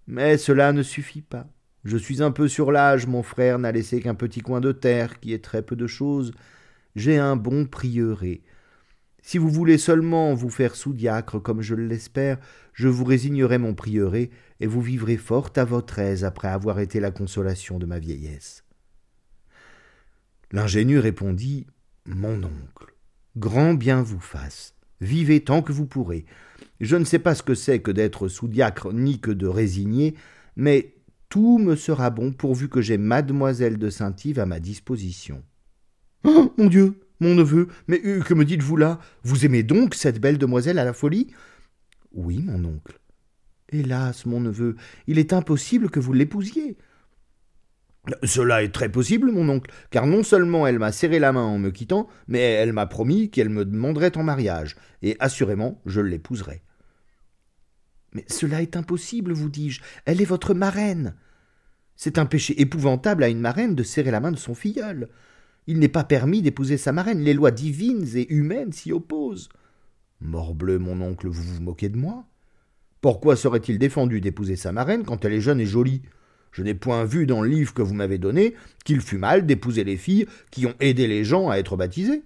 Mais cela ne suffit pas. Je suis un peu sur l'âge, mon frère n'a laissé qu'un petit coin de terre, qui est très peu de chose. J'ai un bon prieuré. Si vous voulez seulement vous faire sous-diacre, comme je l'espère, je vous résignerai mon prieuré, et vous vivrez fort à votre aise après avoir été la consolation de ma vieillesse. L'ingénu répondit Mon oncle, grand bien vous fasse. Vivez tant que vous pourrez. Je ne sais pas ce que c'est que d'être sous-diacre, ni que de résigner, mais tout me sera bon pourvu que j'ai mademoiselle de Saint-Yves à ma disposition. Oh, mon Dieu, mon neveu, mais euh, que me dites-vous là? Vous aimez donc cette belle demoiselle à la folie? Oui, mon oncle. Hélas, mon neveu, il est impossible que vous l'épousiez. Cela est très possible, mon oncle, car non seulement elle m'a serré la main en me quittant, mais elle m'a promis qu'elle me demanderait en mariage, et assurément je l'épouserai. Mais cela est impossible, vous dis-je, elle est votre marraine. C'est un péché épouvantable à une marraine de serrer la main de son filleul. Il n'est pas permis d'épouser sa marraine, les lois divines et humaines s'y opposent. Morbleu, mon oncle, vous vous moquez de moi pourquoi serait-il défendu d'épouser sa marraine quand elle est jeune et jolie? Je n'ai point vu dans le livre que vous m'avez donné qu'il fût mal d'épouser les filles qui ont aidé les gens à être baptisés.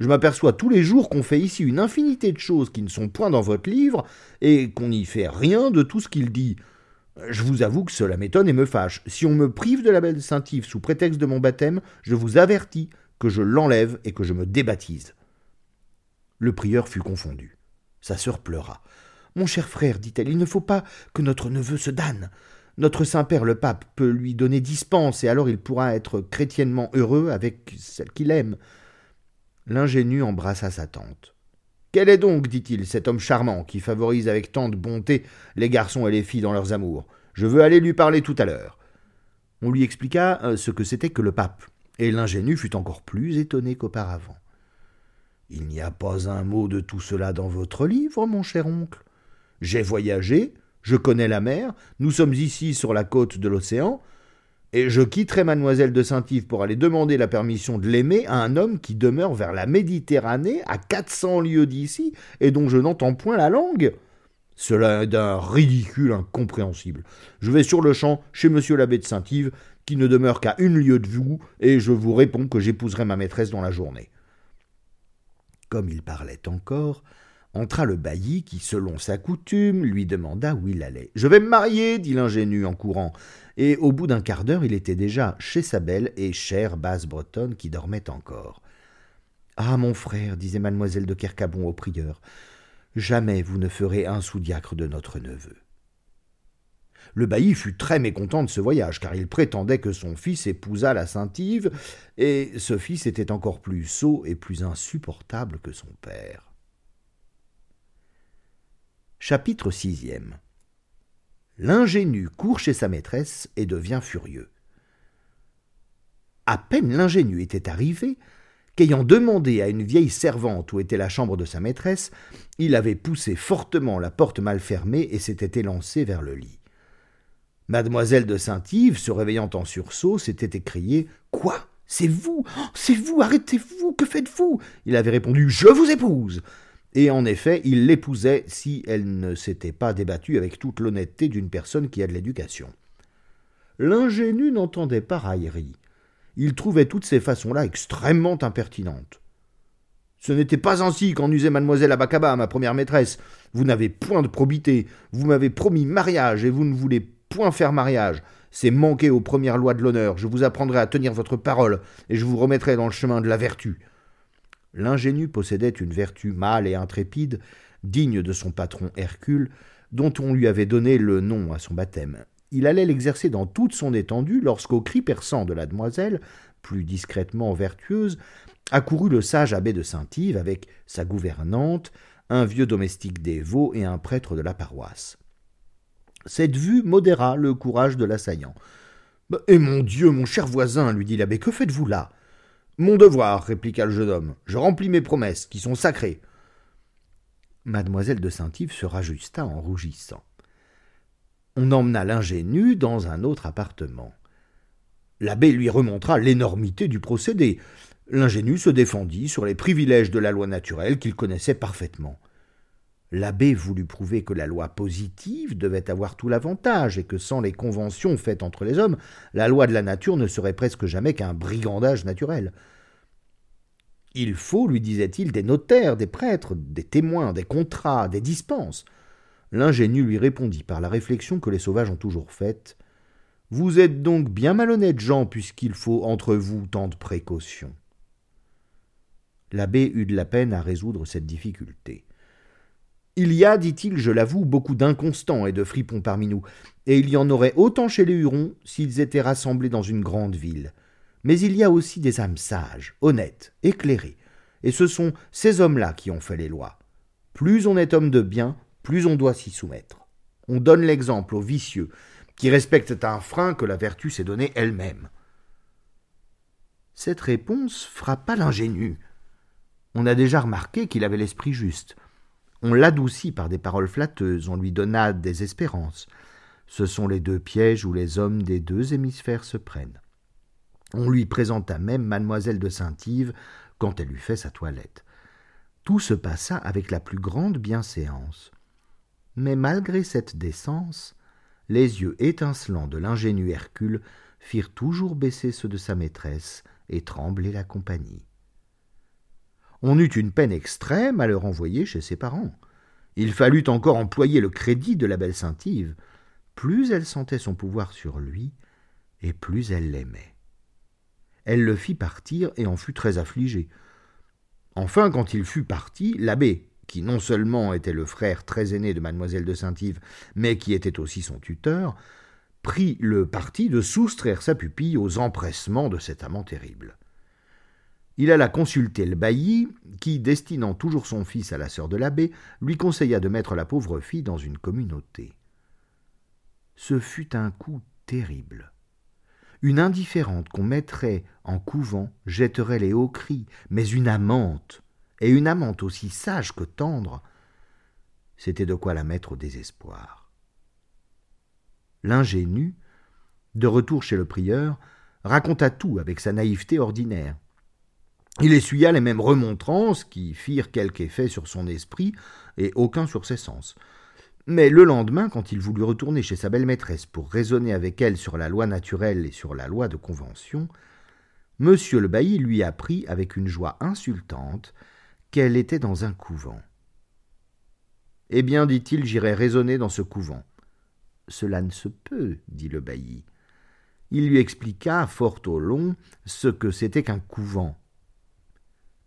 Je m'aperçois tous les jours qu'on fait ici une infinité de choses qui ne sont point dans votre livre, et qu'on n'y fait rien de tout ce qu'il dit. Je vous avoue que cela m'étonne et me fâche. Si on me prive de la belle Saint-Yves sous prétexte de mon baptême, je vous avertis que je l'enlève et que je me débaptise. Le prieur fut confondu. Sa sœur pleura. Mon cher frère, dit-elle, il ne faut pas que notre neveu se damne. Notre Saint-Père le pape peut lui donner dispense, et alors il pourra être chrétiennement heureux avec celle qu'il aime. L'ingénu embrassa sa tante. Quel est donc, dit-il, cet homme charmant qui favorise avec tant de bonté les garçons et les filles dans leurs amours? Je veux aller lui parler tout à l'heure. On lui expliqua euh, ce que c'était que le pape, et l'ingénu fut encore plus étonné qu'auparavant. Il n'y a pas un mot de tout cela dans votre livre, mon cher oncle. J'ai voyagé, je connais la mer, nous sommes ici sur la côte de l'océan, et je quitterai mademoiselle de Saint-Yves pour aller demander la permission de l'aimer à un homme qui demeure vers la Méditerranée, à quatre cents lieues d'ici, et dont je n'entends point la langue. Cela est d'un ridicule incompréhensible. Je vais sur le champ chez monsieur l'abbé de Saint-Yves, qui ne demeure qu'à une lieue de vous, et je vous réponds que j'épouserai ma maîtresse dans la journée. Comme il parlait encore, entra le bailli qui, selon sa coutume, lui demanda où il allait. Je vais me marier, dit l'ingénu en courant, et au bout d'un quart d'heure il était déjà chez sa belle et chère basse bretonne qui dormait encore. Ah, mon frère, disait mademoiselle de Kercabon au prieur, jamais vous ne ferez un sous-diacre de notre neveu. Le bailli fut très mécontent de ce voyage, car il prétendait que son fils épousât la Saint-Yves, et ce fils était encore plus sot et plus insupportable que son père. Chapitre sixième. L'ingénu court chez sa maîtresse et devient furieux. À peine l'ingénu était arrivé, qu'ayant demandé à une vieille servante où était la chambre de sa maîtresse, il avait poussé fortement la porte mal fermée et s'était élancé vers le lit. Mademoiselle de Saint-Yves, se réveillant en sursaut, s'était écriée Quoi? C'est vous? C'est vous! Arrêtez-vous! Que faites-vous? Il avait répondu Je vous épouse Et en effet, il l'épousait si elle ne s'était pas débattue avec toute l'honnêteté d'une personne qui a de l'éducation. L'ingénu n'entendait pas raillerie. Il trouvait toutes ces façons-là extrêmement impertinentes. Ce n'était pas ainsi qu'en usait mademoiselle Abakaba, ma première maîtresse. Vous n'avez point de probité, vous m'avez promis mariage et vous ne voulez point faire mariage. C'est manquer aux premières lois de l'honneur. Je vous apprendrai à tenir votre parole, et je vous remettrai dans le chemin de la vertu. L'ingénu possédait une vertu mâle et intrépide, digne de son patron Hercule, dont on lui avait donné le nom à son baptême. Il allait l'exercer dans toute son étendue lorsqu'au cri perçant de la demoiselle, plus discrètement vertueuse, accourut le sage abbé de Saint-Yves avec sa gouvernante, un vieux domestique des Vaux et un prêtre de la paroisse. Cette vue modéra le courage de l'assaillant. Eh mon Dieu, mon cher voisin, lui dit l'abbé, que faites-vous là? Mon devoir, répliqua le jeune homme. Je remplis mes promesses, qui sont sacrées. Mademoiselle de Saint-Yves se rajusta en rougissant. On emmena l'ingénu dans un autre appartement. L'abbé lui remontra l'énormité du procédé. L'ingénu se défendit sur les privilèges de la loi naturelle qu'il connaissait parfaitement. L'abbé voulut prouver que la loi positive devait avoir tout l'avantage et que sans les conventions faites entre les hommes, la loi de la nature ne serait presque jamais qu'un brigandage naturel. Il faut, lui disait-il, des notaires, des prêtres, des témoins, des contrats, des dispenses. L'ingénu lui répondit par la réflexion que les sauvages ont toujours faite. Vous êtes donc bien malhonnêtes gens, puisqu'il faut entre vous tant de précautions. L'abbé eut de la peine à résoudre cette difficulté. Il y a, dit-il, je l'avoue, beaucoup d'inconstants et de fripons parmi nous, et il y en aurait autant chez les Hurons s'ils étaient rassemblés dans une grande ville. Mais il y a aussi des âmes sages, honnêtes, éclairées, et ce sont ces hommes-là qui ont fait les lois. Plus on est homme de bien, plus on doit s'y soumettre. On donne l'exemple aux vicieux, qui respectent un frein que la vertu s'est donné elle-même. Cette réponse frappa l'ingénu. On a déjà remarqué qu'il avait l'esprit juste. On l'adoucit par des paroles flatteuses, on lui donna des espérances. Ce sont les deux pièges où les hommes des deux hémisphères se prennent. On lui présenta même mademoiselle de Saint-Yves quand elle eut fait sa toilette. Tout se passa avec la plus grande bienséance. Mais malgré cette décence, les yeux étincelants de l'ingénu Hercule firent toujours baisser ceux de sa maîtresse et trembler la compagnie. On eut une peine extrême à le renvoyer chez ses parents. Il fallut encore employer le crédit de la belle Saint-Yves. Plus elle sentait son pouvoir sur lui, et plus elle l'aimait. Elle le fit partir et en fut très affligée. Enfin, quand il fut parti, l'abbé, qui non seulement était le frère très aîné de mademoiselle de Saint-Yves, mais qui était aussi son tuteur, prit le parti de soustraire sa pupille aux empressements de cet amant terrible il alla consulter le bailli, qui, destinant toujours son fils à la sœur de l'abbé, lui conseilla de mettre la pauvre fille dans une communauté. Ce fut un coup terrible. Une indifférente qu'on mettrait en couvent jetterait les hauts cris, mais une amante, et une amante aussi sage que tendre, c'était de quoi la mettre au désespoir. L'ingénu, de retour chez le prieur, raconta tout avec sa naïveté ordinaire. Il essuya les mêmes remontrances qui firent quelque effet sur son esprit et aucun sur ses sens. Mais le lendemain, quand il voulut retourner chez sa belle maîtresse pour raisonner avec elle sur la loi naturelle et sur la loi de convention, monsieur le bailli lui apprit avec une joie insultante qu'elle était dans un couvent. Eh bien, dit-il, j'irai raisonner dans ce couvent. Cela ne se peut, dit le bailli. Il lui expliqua, fort au long, ce que c'était qu'un couvent.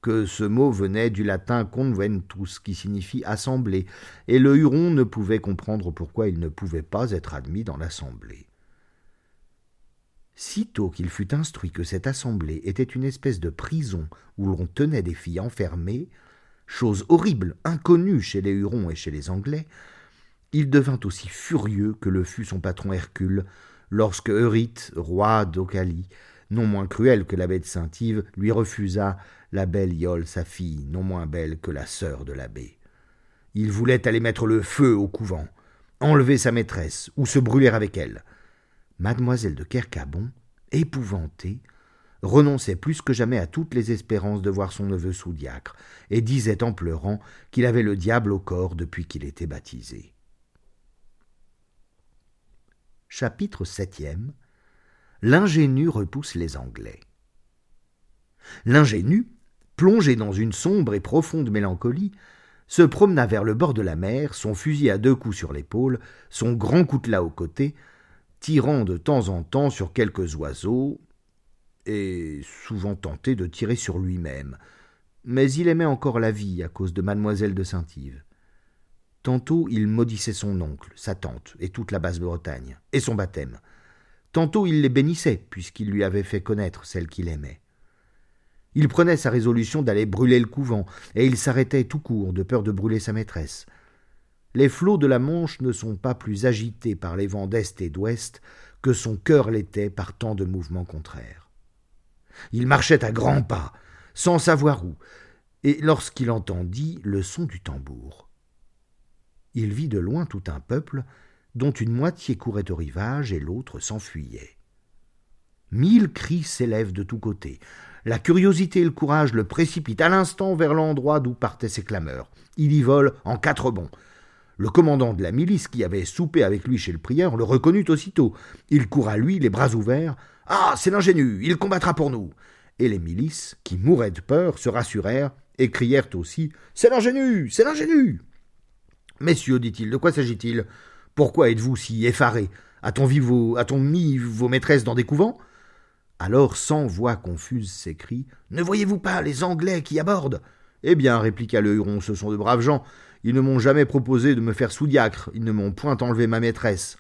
Que ce mot venait du latin conventus, qui signifie assemblée, et le Huron ne pouvait comprendre pourquoi il ne pouvait pas être admis dans l'assemblée. Sitôt qu'il fut instruit que cette assemblée était une espèce de prison où l'on tenait des filles enfermées, chose horrible, inconnue chez les Hurons et chez les Anglais, il devint aussi furieux que le fut son patron Hercule, lorsque Euryte, roi d'Ocalie, non moins cruel que l'abbé de Saint-Yves, lui refusa la belle Iole, sa fille, non moins belle que la sœur de l'abbé. Il voulait aller mettre le feu au couvent, enlever sa maîtresse, ou se brûler avec elle. Mademoiselle de Kercabon, épouvantée, renonçait plus que jamais à toutes les espérances de voir son neveu sous-diacre, et disait en pleurant qu'il avait le diable au corps depuis qu'il était baptisé. Chapitre septième L'ingénu repousse les Anglais. L'ingénu, plongé dans une sombre et profonde mélancolie, se promena vers le bord de la mer, son fusil à deux coups sur l'épaule, son grand coutelas au côté, tirant de temps en temps sur quelques oiseaux, et souvent tenté de tirer sur lui-même. Mais il aimait encore la vie à cause de mademoiselle de Saint-Yves. Tantôt il maudissait son oncle, sa tante et toute la Basse-Bretagne, et son baptême. Tantôt il les bénissait, puisqu'il lui avait fait connaître celle qu'il aimait. Il prenait sa résolution d'aller brûler le couvent, et il s'arrêtait tout court de peur de brûler sa maîtresse. Les flots de la Manche ne sont pas plus agités par les vents d'est et d'ouest que son cœur l'était par tant de mouvements contraires. Il marchait à grands pas, sans savoir où, et lorsqu'il entendit le son du tambour. Il vit de loin tout un peuple, dont une moitié courait au rivage et l'autre s'enfuyait. Mille cris s'élèvent de tous côtés. La curiosité et le courage le précipitent à l'instant vers l'endroit d'où partaient ces clameurs. Il y vole en quatre bonds. Le commandant de la milice qui avait soupé avec lui chez le prieur le reconnut aussitôt. Il court à lui, les bras ouverts. Ah. C'est l'ingénu. Il combattra pour nous. Et les milices, qui mouraient de peur, se rassurèrent et crièrent aussi. C'est l'ingénu. C'est l'ingénu. Messieurs, dit il, de quoi s'agit-il? Pourquoi êtes-vous si effarés? A-t-on mis vos maîtresses dans des couvents? Alors, sans voix confuse, s'écrie Ne voyez-vous pas les Anglais qui abordent? Eh bien, répliqua le Huron, ce sont de braves gens. Ils ne m'ont jamais proposé de me faire sous-diacre, ils ne m'ont point enlevé ma maîtresse.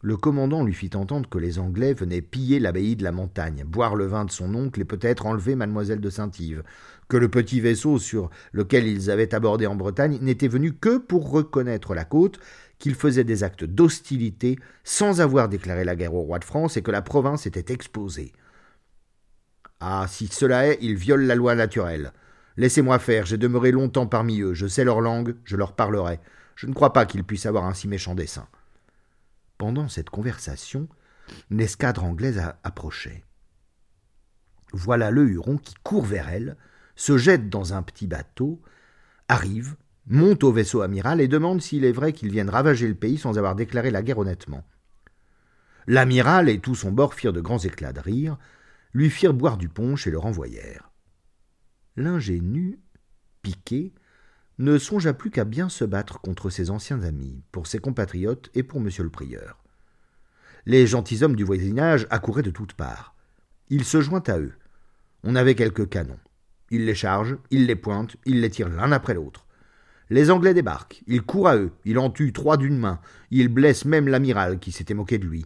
Le commandant lui fit entendre que les Anglais venaient piller l'abbaye de la montagne, boire le vin de son oncle et peut-être enlever mademoiselle de Saint-Yves, que le petit vaisseau sur lequel ils avaient abordé en Bretagne n'était venu que pour reconnaître la côte, qu'ils faisaient des actes d'hostilité sans avoir déclaré la guerre au roi de France et que la province était exposée. Ah, si cela est, ils violent la loi naturelle. Laissez-moi faire, j'ai demeuré longtemps parmi eux, je sais leur langue, je leur parlerai. Je ne crois pas qu'ils puissent avoir un si méchant dessein. Pendant cette conversation, une escadre anglaise approchait. Voilà le Huron qui court vers elle, se jette dans un petit bateau, arrive, monte au vaisseau amiral et demande s'il est vrai qu'ils viennent ravager le pays sans avoir déclaré la guerre honnêtement. L'amiral et tout son bord firent de grands éclats de rire, lui firent boire du punch et le renvoyèrent l'ingénu, piqué, ne songea plus qu'à bien se battre contre ses anciens amis, pour ses compatriotes et pour monsieur le prieur. Les gentilshommes du voisinage accouraient de toutes parts. Il se joint à eux. On avait quelques canons. Il les charge, il les pointe, il les tire l'un après l'autre. Les Anglais débarquent, il court à eux, il en tue trois d'une main, il blesse même l'amiral qui s'était moqué de lui.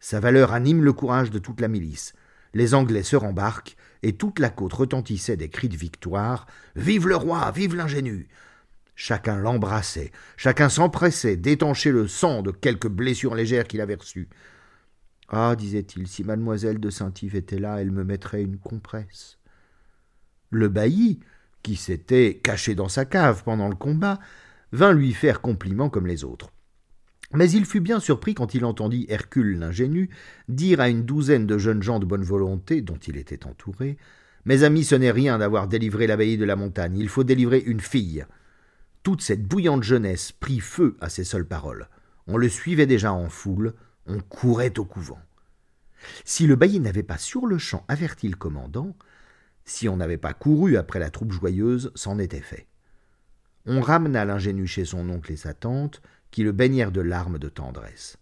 Sa valeur anime le courage de toute la milice. Les Anglais se rembarquent, et toute la côte retentissait des cris de victoire. Vive le roi, vive l'ingénu. Chacun l'embrassait, chacun s'empressait d'étancher le sang de quelque blessure légère qu'il avait reçue. Ah, disait-il, si mademoiselle de Saint-Yves était là, elle me mettrait une compresse. Le bailli, qui s'était caché dans sa cave pendant le combat, vint lui faire compliment comme les autres. Mais il fut bien surpris quand il entendit Hercule l'ingénu dire à une douzaine de jeunes gens de bonne volonté, dont il était entouré Mes amis, ce n'est rien d'avoir délivré l'abbaye de la montagne, il faut délivrer une fille. Toute cette bouillante jeunesse prit feu à ces seules paroles. On le suivait déjà en foule, on courait au couvent. Si le bailli n'avait pas sur le champ averti le commandant, si on n'avait pas couru après la troupe joyeuse, c'en était fait. on ramena l'ingénu chez son oncle et sa tante, qui le baignèrent de larmes de tendresse.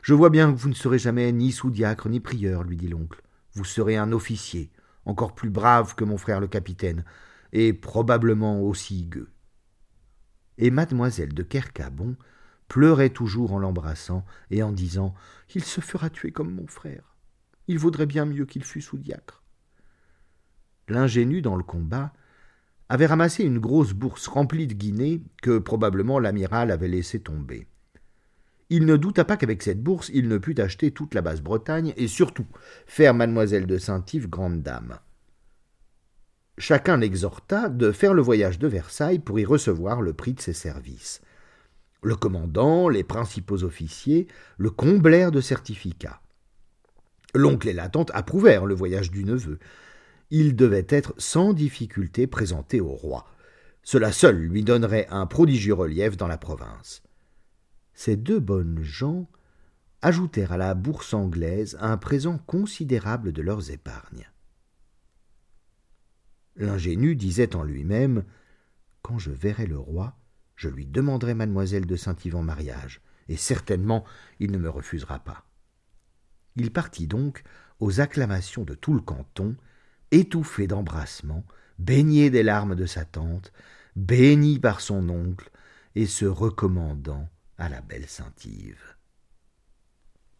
Je vois bien que vous ne serez jamais ni sous-diacre ni prieur, lui dit l'oncle. Vous serez un officier, encore plus brave que mon frère le capitaine, et probablement aussi gueux. Et mademoiselle de Kercabon pleurait toujours en l'embrassant et en disant Il se fera tuer comme mon frère. Il vaudrait bien mieux qu'il fût sous-diacre. L'ingénu dans le combat avait ramassé une grosse bourse remplie de guinées que probablement l'amiral avait laissé tomber. Il ne douta pas qu'avec cette bourse il ne pût acheter toute la Basse-Bretagne et surtout faire mademoiselle de Saint-Yves grande dame. Chacun l'exhorta de faire le voyage de Versailles pour y recevoir le prix de ses services. Le commandant, les principaux officiers le comblèrent de certificats. L'oncle et la tante approuvèrent le voyage du neveu. Il devait être sans difficulté présenté au roi. Cela seul lui donnerait un prodigieux relief dans la province. Ces deux bonnes gens ajoutèrent à la bourse anglaise un présent considérable de leurs épargnes. L'ingénu disait en lui-même Quand je verrai le roi, je lui demanderai mademoiselle de Saint-Yves en mariage, et certainement il ne me refusera pas. Il partit donc aux acclamations de tout le canton, étouffé d'embrassements, baigné des larmes de sa tante, béni par son oncle, et se recommandant à la belle Saint-Yves.